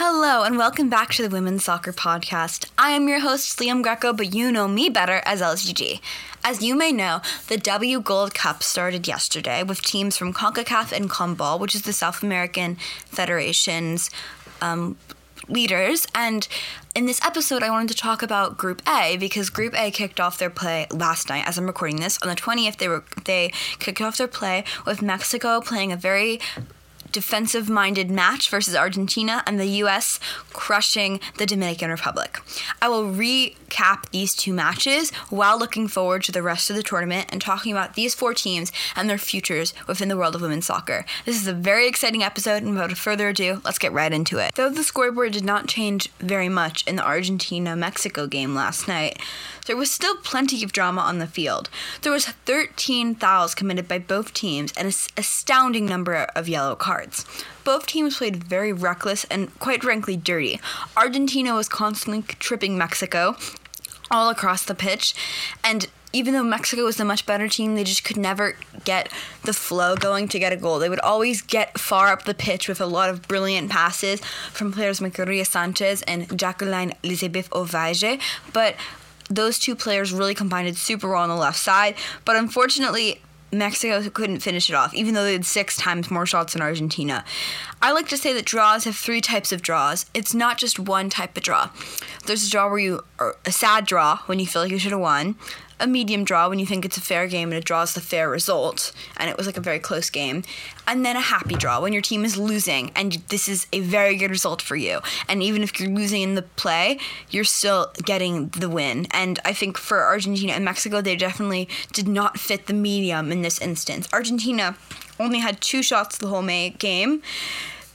Hello, and welcome back to the Women's Soccer Podcast. I am your host, Liam Greco, but you know me better as LSGG. As you may know, the W Gold Cup started yesterday with teams from CONCACAF and CONMEBOL, which is the South American Federation's um, leaders. And in this episode, I wanted to talk about Group A because Group A kicked off their play last night. As I'm recording this, on the 20th, they were they kicked off their play with Mexico playing a very defensive minded match versus Argentina and the US crushing the Dominican Republic. I will recap these two matches while looking forward to the rest of the tournament and talking about these four teams and their futures within the world of women's soccer. This is a very exciting episode, and without further ado, let's get right into it. Though the scoreboard did not change very much in the Argentina Mexico game last night, there was still plenty of drama on the field. There was 13 fouls committed by both teams and an astounding number of yellow cards. Both teams played very reckless and quite frankly dirty. Argentina was constantly tripping Mexico all across the pitch and even though Mexico was the much better team, they just could never get the flow going to get a goal. They would always get far up the pitch with a lot of brilliant passes from players Maria Sanchez and Jacqueline Elizabeth Ovalle, but those two players really combined super well on the left side. But unfortunately, Mexico couldn't finish it off, even though they had six times more shots than Argentina. I like to say that draws have three types of draws. It's not just one type of draw. There's a draw where you, a sad draw when you feel like you should have won a medium draw when you think it's a fair game and it draws the fair result, and it was like a very close game, and then a happy draw when your team is losing and this is a very good result for you. And even if you're losing in the play, you're still getting the win. And I think for Argentina and Mexico, they definitely did not fit the medium in this instance. Argentina only had two shots the whole May game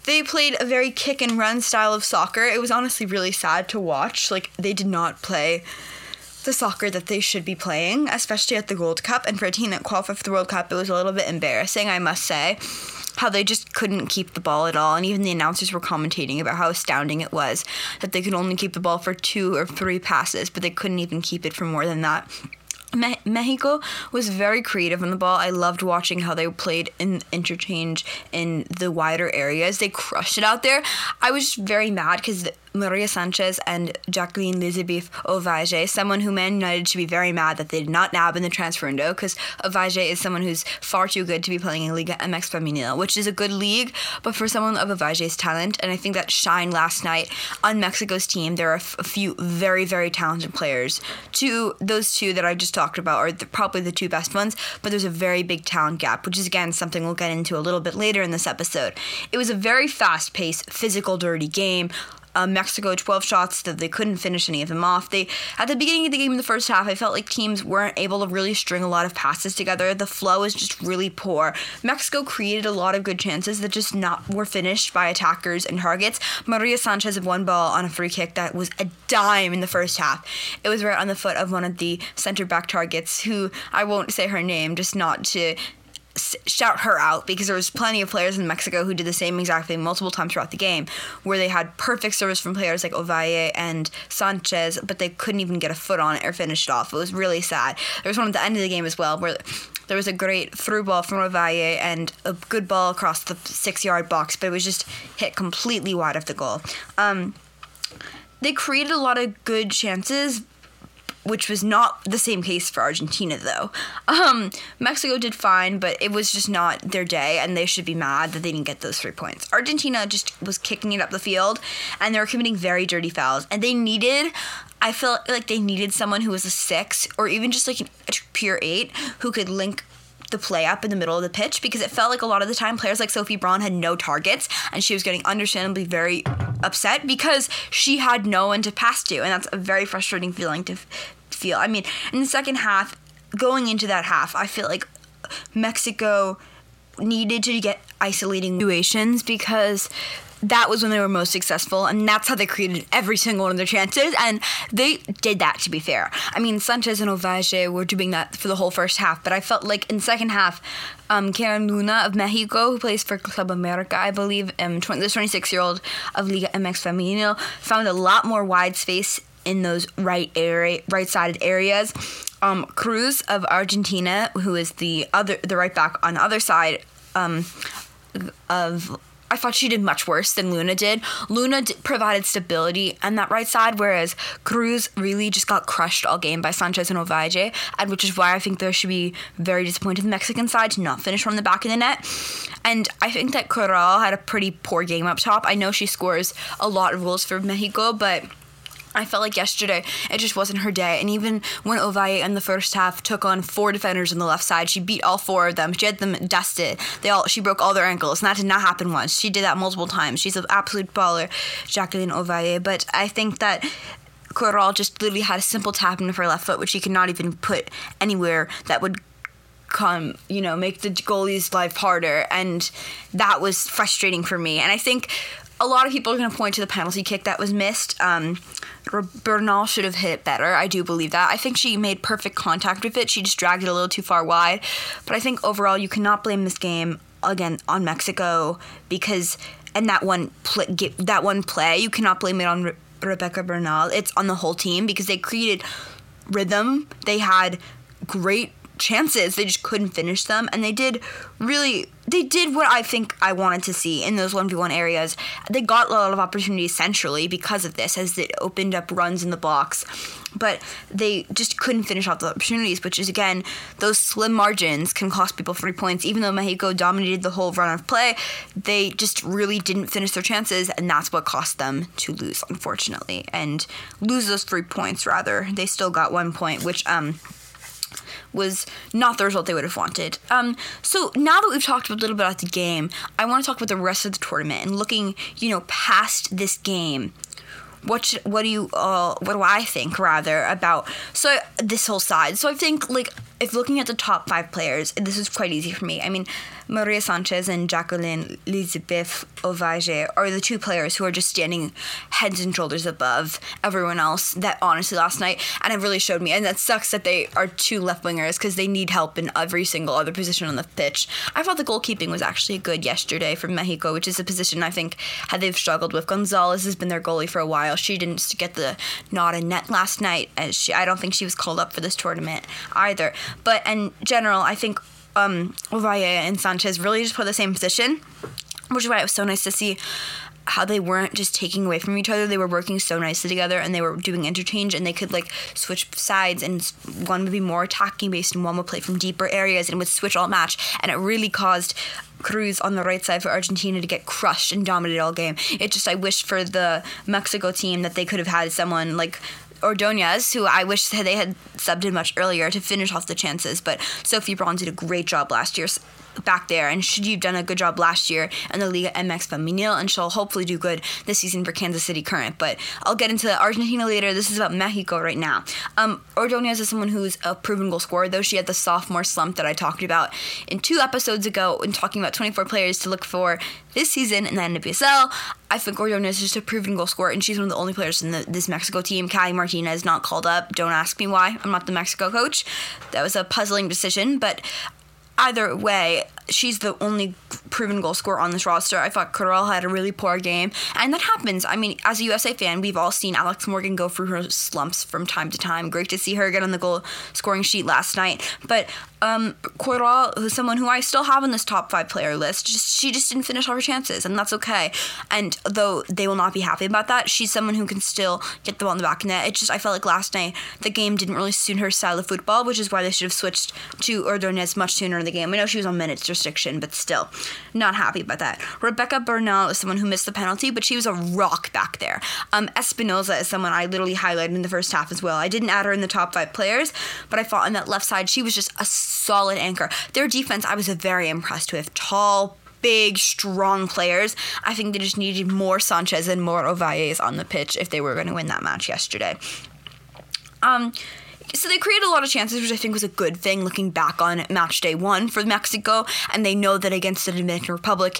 they played a very kick and run style of soccer. It was honestly really sad to watch. Like they did not play the soccer that they should be playing, especially at the Gold Cup. And for a team that qualified for the World Cup, it was a little bit embarrassing, I must say, how they just couldn't keep the ball at all. And even the announcers were commentating about how astounding it was that they could only keep the ball for two or three passes, but they couldn't even keep it for more than that. Me- Mexico was very creative on the ball. I loved watching how they played in interchange in the wider areas. They crushed it out there. I was just very mad because Maria Sanchez and Jacqueline Elizabeth Ovalle, someone who Man United should be very mad that they did not nab in the transfer window because Ovalle is someone who's far too good to be playing in Liga MX Femenil, which is a good league, but for someone of Ovalle's talent, and I think that shine last night on Mexico's team, there are a few very, very talented players. Two, those two that I just talked about are the, probably the two best ones, but there's a very big talent gap, which is again something we'll get into a little bit later in this episode. It was a very fast paced, physical, dirty game uh, Mexico 12 shots that they couldn't finish any of them off. They at the beginning of the game in the first half, I felt like teams weren't able to really string a lot of passes together. The flow was just really poor. Mexico created a lot of good chances that just not were finished by attackers and targets. Maria Sanchez had one ball on a free kick that was a dime in the first half. It was right on the foot of one of the center back targets who I won't say her name just not to shout her out because there was plenty of players in Mexico who did the same exact thing multiple times throughout the game, where they had perfect service from players like Ovalle and Sanchez, but they couldn't even get a foot on it or finish it off. It was really sad. There was one at the end of the game as well where there was a great through ball from Ovalle and a good ball across the six yard box, but it was just hit completely wide of the goal. Um, they created a lot of good chances, which was not the same case for Argentina, though. Um, Mexico did fine, but it was just not their day, and they should be mad that they didn't get those three points. Argentina just was kicking it up the field, and they were committing very dirty fouls, and they needed. I feel like they needed someone who was a six, or even just like a pure eight, who could link the play up in the middle of the pitch because it felt like a lot of the time players like Sophie Braun had no targets and she was getting understandably very upset because she had no one to pass to and that's a very frustrating feeling to feel. I mean, in the second half, going into that half, I feel like Mexico needed to get isolating situations because that was when they were most successful, and that's how they created every single one of their chances. And they did that, to be fair. I mean, Sanchez and Ovalle were doing that for the whole first half, but I felt like in second half, um, Karen Luna of Mexico, who plays for Club America, I believe, um, 20, the 26 year old of Liga MX Femenino, found a lot more wide space in those right area, right sided areas. Um, Cruz of Argentina, who is the other, the right back on the other side um, of I thought she did much worse than Luna did. Luna d- provided stability on that right side, whereas Cruz really just got crushed all game by Sanchez and Ovalle, and which is why I think there should be very disappointed the Mexican side to not finish from the back of the net. And I think that Corral had a pretty poor game up top. I know she scores a lot of goals for Mexico, but I felt like yesterday it just wasn't her day. And even when Ovalle in the first half took on four defenders on the left side, she beat all four of them. She had them dusted. They all she broke all their ankles, and that did not happen once. She did that multiple times. She's an absolute baller, Jacqueline Ovalle. But I think that Corral just literally had a simple tap into her left foot, which she could not even put anywhere that would come, you know, make the goalie's life harder. And that was frustrating for me. And I think a lot of people are going to point to the penalty kick that was missed. Um, Bernal should have hit it better. I do believe that. I think she made perfect contact with it. She just dragged it a little too far wide. But I think overall, you cannot blame this game again on Mexico because and that one play, that one play, you cannot blame it on Re- Rebeca Bernal. It's on the whole team because they created rhythm. They had great chances. They just couldn't finish them, and they did really. They did what I think I wanted to see in those one v one areas. They got a lot of opportunities centrally because of this, as it opened up runs in the box. But they just couldn't finish off the opportunities, which is again, those slim margins can cost people three points. Even though Mexico dominated the whole run of play, they just really didn't finish their chances, and that's what cost them to lose, unfortunately, and lose those three points. Rather, they still got one point, which um was not the result they would have wanted. Um, so now that we've talked a little bit about the game, I want to talk about the rest of the tournament and looking, you know, past this game. What should, what do you uh, what do I think rather about so this whole side? So I think like if looking at the top five players, this is quite easy for me. I mean, Maria Sanchez and Jacqueline Lisbeth Ovalle are the two players who are just standing heads and shoulders above everyone else. That honestly last night, and it really showed me. And that sucks that they are two left wingers because they need help in every single other position on the pitch. I thought the goalkeeping was actually good yesterday for Mexico, which is a position I think had they've struggled with. Gonzalez has been their goalie for a while. She didn't get the nod in net last night, as she, I don't think she was called up for this tournament either. But in general, I think um, and Sanchez really just play the same position, which is why it was so nice to see how they weren't just taking away from each other. They were working so nicely together and they were doing interchange and they could like switch sides and one would be more attacking based and one would play from deeper areas and would switch all match. And it really caused Cruz on the right side for Argentina to get crushed and dominated all game. It just, I wish for the Mexico team that they could have had someone like Ordonez, who I wish they had subbed in much earlier to finish off the chances. But Sophie Braun did a great job last year back there, and should you've done a good job last year in the Liga MX Femenil, and she'll hopefully do good this season for Kansas City Current. But I'll get into Argentina later. This is about Mexico right now. Um, Ordonez is someone who's a proven goal scorer, though she had the sophomore slump that I talked about in two episodes ago when talking about 24 players to look for this season in the NWSL. I think Ordonez is just a proven goal scorer, and she's one of the only players in the, this Mexico team. Callie Martinez not called up. Don't ask me why. I'm not the Mexico coach. That was a puzzling decision, but either way, she's the only proven goal scorer on this roster. I thought Corral had a really poor game, and that happens. I mean, as a USA fan, we've all seen Alex Morgan go through her slumps from time to time. Great to see her get on the goal scoring sheet last night. But um, Corral, who's someone who I still have on this top five player list, just she just didn't finish all her chances, and that's okay. And though they will not be happy about that, she's someone who can still get the ball in the back net. It just I felt like last night the game didn't really suit her style of football, which is why they should have switched to Ordonez much sooner in the game. I know she was on minutes restriction, but still, not happy about that. Rebeca Bernal is someone who missed the penalty, but she was a rock back there. Um, Espinoza is someone I literally highlighted in the first half as well. I didn't add her in the top five players, but I thought on that left side, she was just a solid anchor. Their defense, I was very impressed with. Tall, big, strong players. I think they just needed more Sanchez and more Ovalles on the pitch if they were going to win that match yesterday. Um, so they created a lot of chances, which I think was a good thing looking back on match day one for Mexico. And they know that against the Dominican Republic,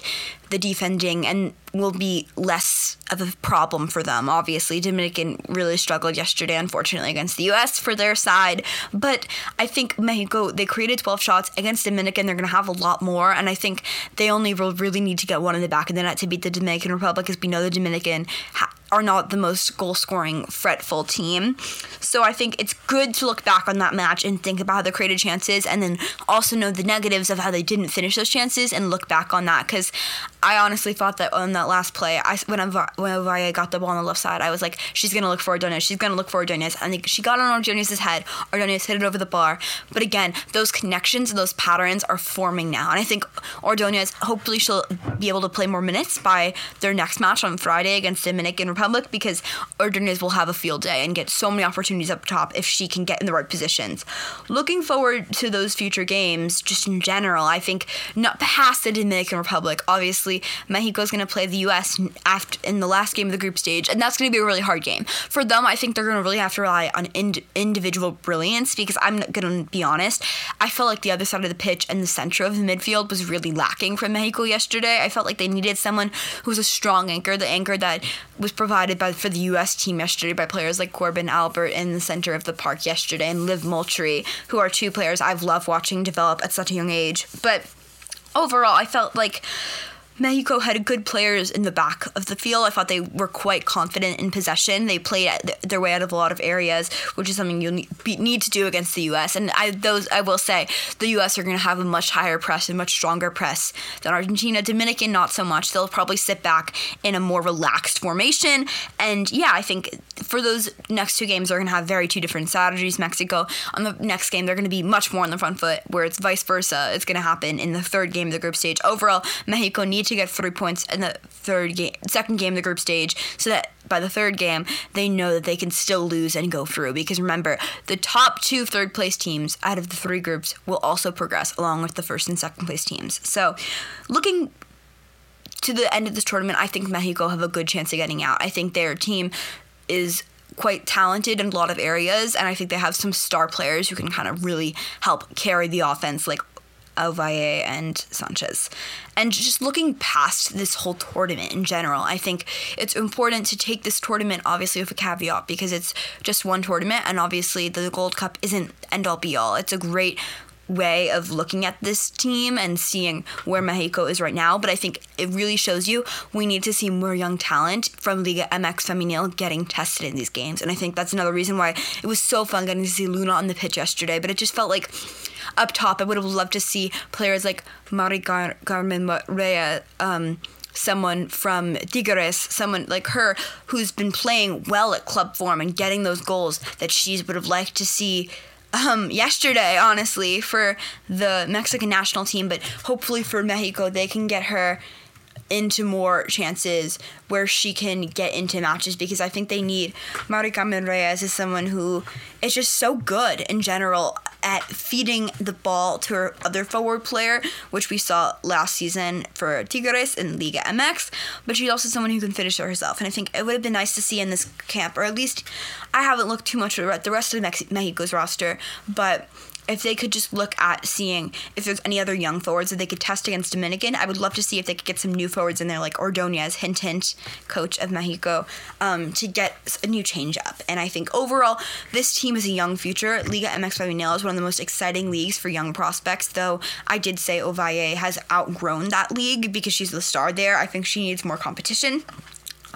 the defending and will be less of a problem for them. Obviously, Dominican really struggled yesterday, unfortunately, against the U.S. for their side. But I think Mexico, they created 12 shots against Dominican. They're going to have a lot more. And I think they only will really need to get one in the back of the net to beat the Dominican Republic, as we know the Dominican ha- are not the most goal scoring, fretful team. So I think it's good to look back on that match and think about how they created chances and then also know the negatives of how they didn't finish those chances and look back on that because I honestly thought that on that last play, I, when, I, when got the ball on the left side, I was like, she's going to look for Ordonez. She's going to look for Ordonez. And she got on Ordonez's head. Ordonez hit it over the bar. But again, those connections and those patterns are forming now. And I think Ordonez, hopefully she'll be able to play more minutes by their next match on Friday against Dominican Republic because Ordonez will have a field day and get so many opportunities up top if she can get in the right positions. Looking forward to those future games, just in general, I think not past the Dominican Republic, obviously Mexico is going to play the U.S. after in the last game of the group stage, and that's going to be a really hard game for them. I think they're going to really have to rely on ind- individual brilliance because I'm going to be honest. I felt like the other side of the pitch and the center of the midfield was really lacking from Mexico yesterday. I felt like they needed someone who was a strong anchor, the anchor that was provided by for the U.S. team yesterday by players like Korbin Albert in the center of the park yesterday and Liv Moultrie, who are two players I've loved watching develop at such a young age. But overall, I felt like Mexico had good players in the back of the field. I thought they were quite confident in possession. They played their way out of a lot of areas, which is something you need to do against the U.S. And I, those I will say, the U.S. are going to have a much higher press and much stronger press than Argentina. Dominican, not so much. They'll probably sit back in a more relaxed formation. And yeah, I think for those next two games, they're going to have very two different strategies. Mexico on the next game, they're going to be much more on the front foot, where it's vice versa. It's going to happen in the third game of the group stage. Overall, Mexico needs need to get three points in the third game, second game of the group stage, so that by the third game they know that they can still lose and go through. Because remember, the top two third place teams out of the three groups will also progress along with the first and second place teams. So, looking to the end of this tournament, I think Mexico have a good chance of getting out. I think their team is quite talented in a lot of areas, and I think they have some star players who can kind of really help carry the offense, like Ovalle and Sanchez. And just looking past this whole tournament in general, I think it's important to take this tournament obviously with a caveat because it's just one tournament and obviously the Gold Cup isn't end all be all. It's a great way of looking at this team and seeing where Mexico is right now, but I think it really shows you we need to see more young talent from Liga MX Femenil getting tested in these games. And I think that's another reason why it was so fun getting to see Luna on the pitch yesterday, but it just felt like up top, I would have loved to see players like Mari Gar- Carmen Rea. Um, someone from Tigres, someone like her who's been playing well at club form and getting those goals that she would have liked to see um, yesterday, honestly, for the Mexican national team. But hopefully for Mexico, they can get her into more chances where she can get into matches because I think they need Mari Carmen Reyes is someone who is just so good in general at feeding the ball to her other forward player, which we saw last season for Tigres in Liga MX. But she's also someone who can finish herself, and I think it would have been nice to see in this camp, or at least I haven't looked too much at the rest of Mexico's roster, but if they could just look at seeing if there's any other young forwards that they could test against Dominican, I would love to see if they could get some new forwards in there, like Ordonez, hint hint, coach of Mexico, um, to get a new change up. And I think overall, this team is a young future. Liga MX Femenil is one of the most exciting leagues for young prospects, though I did say Ovalle has outgrown that league because she's the star there. I think she needs more competition.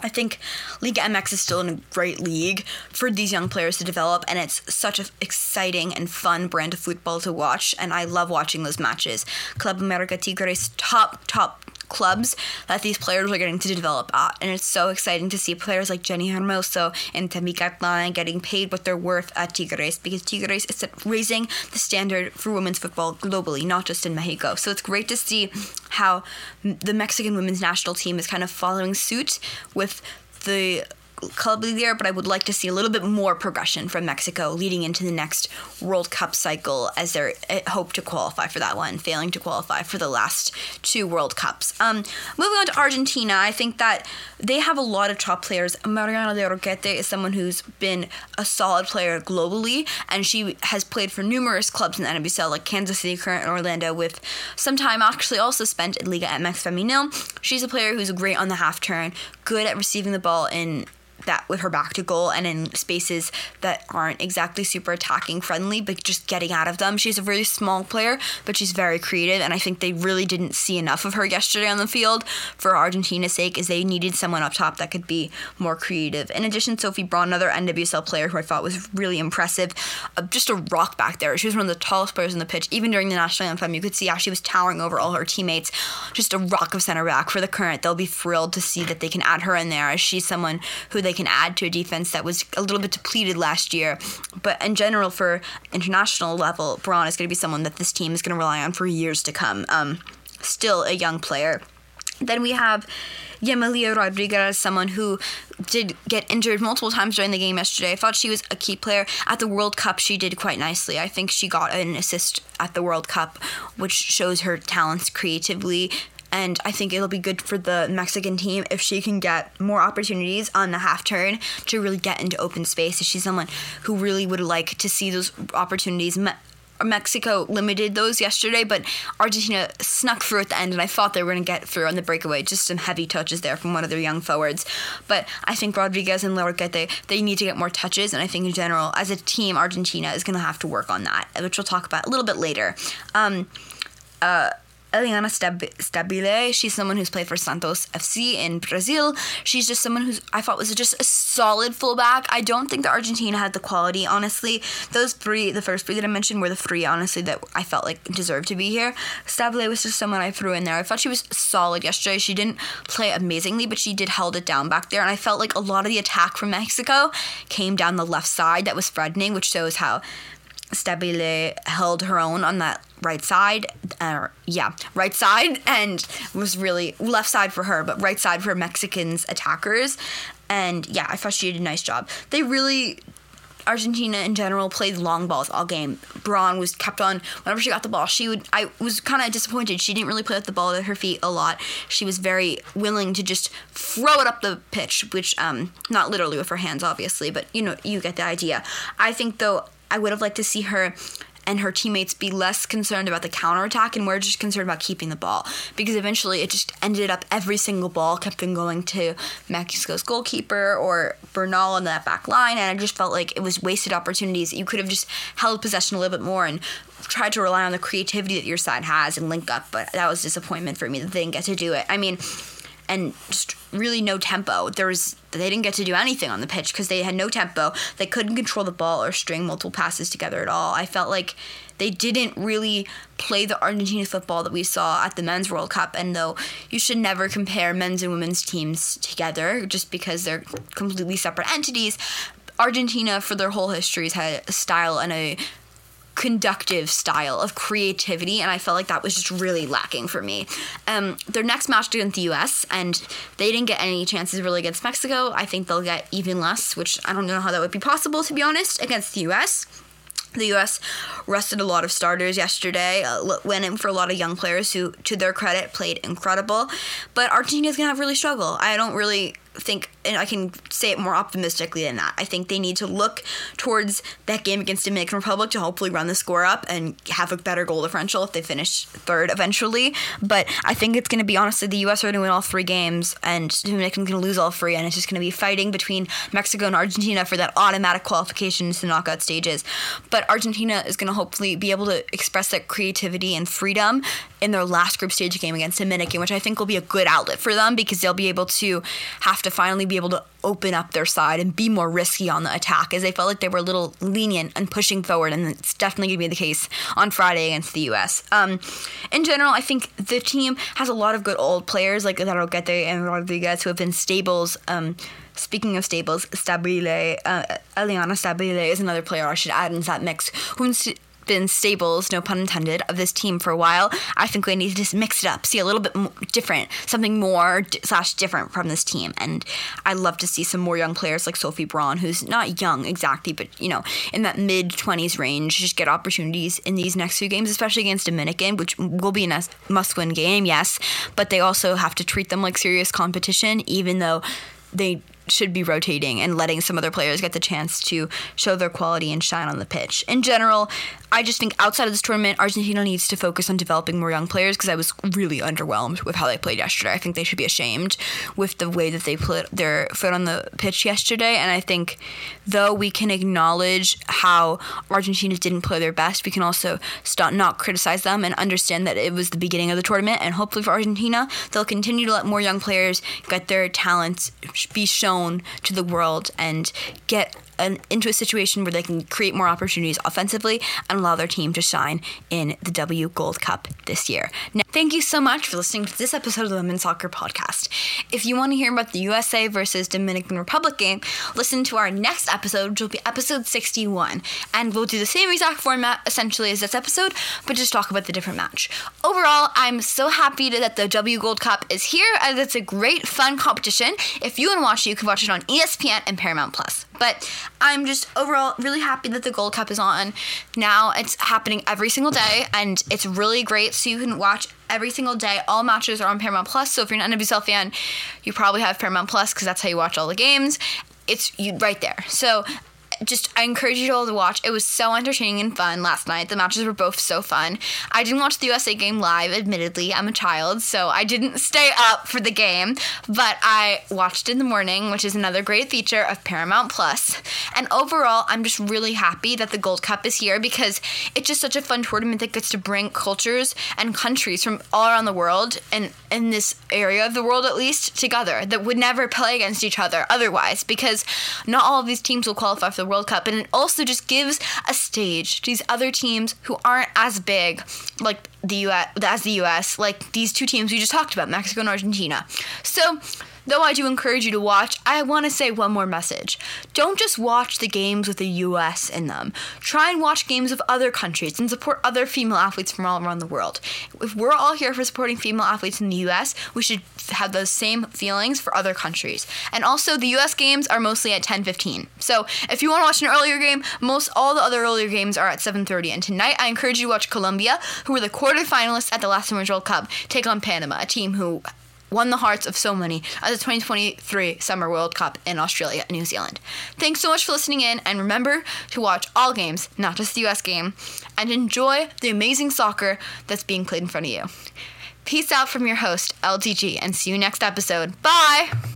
I think Liga MX is still in a great league for these young players to develop, and it's such an exciting and fun brand of football to watch, and I love watching those matches. Club America Tigres top top clubs that these players are getting to develop at. And it's so exciting to see players like Jenni Hermoso and Thembi Kgatlana getting paid what they're worth at Tigres because Tigres is raising the standard for women's football globally, not just in Mexico. So it's great to see how the Mexican women's national team is kind of following suit with the there, but I would like to see a little bit more progression from Mexico leading into the next World Cup cycle as they eh, hope to qualify for that one, failing to qualify for the last two World Cups. Um, moving on to Argentina, I think that they have a lot of top players. Mariana Larroquette is someone who's been a solid player globally, and she has played for numerous clubs in the NWSL, like Kansas City, Current, and Orlando, with some time actually also spent in Liga MX Femenil. She's a player who's great on the half turn, good at receiving the ball in that with her back to goal and in spaces that aren't exactly super attacking friendly, but just getting out of them. She's a really small player, but she's very creative, and I think they really didn't see enough of her yesterday on the field for Argentina's sake, as they needed someone up top that could be more creative. In addition, Sophie Braun, another NWSL player who I thought was really impressive, uh, just a rock back there. She was one of the tallest players on the pitch. Even during the national anthem, you could see how she was towering over all her teammates. Just a rock of center back for the current. They'll be thrilled to see that they can add her in there, as she's someone who they can add to a defense that was a little bit depleted last year. But in general, for international level, Braun is going to be someone that this team is going to rely on for years to come. Um, still a young player. Then we have Yamila Rodriguez, someone who did get injured multiple times during the game yesterday. I thought she was a key player. At the World Cup, she did quite nicely. I think she got an assist at the World Cup, which shows her talents creatively and I think it'll be good for the Mexican team if she can get more opportunities on the half turn to really get into open space. She's someone who really would like to see those opportunities. Me- Mexico limited those yesterday, but Argentina snuck through at the end, and I thought they were going to get through on the breakaway. Just some heavy touches there from one of their young forwards. But I think Rodriguez and Larroquette, they need to get more touches, and I think in general, as a team, Argentina is going to have to work on that, which we'll talk about a little bit later. Um, uh, Eliana Stabile, she's someone who's played for Santos FC in Brazil. She's just someone who's I thought was just a solid fullback. I don't think that Argentina had the quality, honestly. Those three, the first three that I mentioned, were the three, honestly, that I felt like deserved to be here. Stabile was just someone I threw in there. I thought she was solid yesterday. She didn't play amazingly, but she did held it down back there, and I felt like a lot of the attack from Mexico came down the left side that was threatening, which shows how Stabile held her own on that right side, uh, yeah, right side, and was really left side for her, but right side for Mexicans attackers. And yeah, I thought she did a nice job. They really Argentina in general played long balls all game. Braun was kept on whenever she got the ball. She would. I was kind of disappointed. She didn't really play with the ball at her feet a lot. She was very willing to just throw it up the pitch, which um not literally with her hands, obviously, but you know you get the idea. I think though I would have liked to see her and her teammates be less concerned about the counterattack and we're just concerned about keeping the ball. Because eventually it just ended up every single ball kept on going to Mexico's goalkeeper or Bernal on that back line. And I just felt like it was wasted opportunities. You could have just held possession a little bit more and tried to rely on the creativity that your side has and link up. But that was disappointment for me that they didn't get to do it. I mean, and just really no tempo. There was they didn't get to do anything on the pitch because they had no tempo. They couldn't control the ball or string multiple passes together at all. I felt like they didn't really play the Argentina football that we saw at the Men's World Cup. And though you should never compare men's and women's teams together just because they're completely separate entities, Argentina, for their whole histories, had a style and a conductive style of creativity, and I felt like that was just really lacking for me. Um, their next match against the U.S. and they didn't get any chances really against Mexico. I think they'll get even less, which I don't know how that would be possible to be honest against the U.S. The U.S. rested a lot of starters yesterday, uh, went in for a lot of young players who, to their credit, played incredible. But Argentina is going to have really struggle. I don't really think, and I can say it more optimistically than that. I think they need to look towards that game against Dominican Republic to hopefully run the score up and have a better goal differential if they finish third eventually. But I think it's going to be honestly the U.S. are going to win all three games, and Dominican going to lose all three, and it's just going to be fighting between Mexico and Argentina for that automatic qualification to the knockout stages. But Argentina is going to hopefully be able to express that creativity and freedom in their last group stage game against Dominican, which I think will be a good outlet for them because they'll be able to have to finally be able to open up their side and be more risky on the attack as they felt like they were a little lenient and pushing forward, and it's definitely going to be the case on Friday against the U.S. Um, in general, I think the team has a lot of good old players like Larroquette and Rodriguez who have been stables. Um, Speaking of stables, Stabile, uh, Eliana Stabile is another player I should add into that mix who's been stables, no pun intended, of this team for a while. I think we need to just mix it up, see a little bit different, something more d- slash different from this team. And I love to see some more young players like Sophie Braun, who's not young exactly, but you know, in that mid 20s range, just get opportunities in these next few games, especially against Dominican, which will be a must win game, yes, but they also have to treat them like serious competition, even though they should be rotating and letting some other players get the chance to show their quality and shine on the pitch. In general, I just think outside of this tournament, Argentina needs to focus on developing more young players because I was really underwhelmed with how they played yesterday. I think they should be ashamed with the way that they put their foot on the pitch yesterday. And I think though we can acknowledge how Argentina didn't play their best, we can also stop not criticize them and understand that it was the beginning of the tournament. And hopefully for Argentina, they'll continue to let more young players get their talents be shown to the world and get an, into a situation where they can create more opportunities offensively and allow their team to shine in the W Gold Cup this year. Now, thank you so much for listening to this episode of the Women's Soccer Podcast. If you want to hear about the USA versus Dominican Republic game, listen to our next episode, which will be episode 61. And we'll do the same exact format essentially as this episode, but just talk about the different match. Overall, I'm so happy that the W Gold Cup is here as it's a great, fun competition. If you want to watch it, you can watch it on ESPN and Paramount Plus. But I'm just overall really happy that the Gold Cup is on. Now it's happening every single day and it's really great. So you can watch every single day. All matches are on Paramount Plus. So if you're an NWSL fan, you probably have Paramount Plus because that's how you watch all the games. It's you right there. So just I encourage you all to watch. It was so entertaining and fun last night. The matches were both so fun. I didn't watch the USA game live, admittedly. I'm a child, so I didn't stay up for the game, but I watched in the morning, which is another great feature of Paramount Plus. And overall, I'm just really happy that the Gold Cup is here because it's just such a fun tournament that gets to bring cultures and countries from all around the world and in this area of the world at least together that would never play against each other otherwise because not all of these teams will qualify for the World Cup, and it also just gives a stage to these other teams who aren't as big, like the U.S. as the U.S. Like these two teams we just talked about, Mexico and Argentina. So Though I do encourage you to watch, I want to say one more message. Don't just watch the games with the US in them. Try and watch games of other countries and support other female athletes from all around the world. If we're all here for supporting female athletes in the US, we should have those same feelings for other countries. And also the US games are mostly at 10:15. So, if you want to watch an earlier game, most all the other earlier games are at 7:30. And tonight I encourage you to watch Colombia, who were the quarterfinalists at the last Women's World Cup, take on Panama, a team who won the hearts of so many at the 2023 Summer World Cup in Australia and New Zealand. Thanks so much for listening in, and remember to watch all games, not just the US game, and enjoy the amazing soccer that's being played in front of you. Peace out from your host, LDG, and see you next episode. Bye!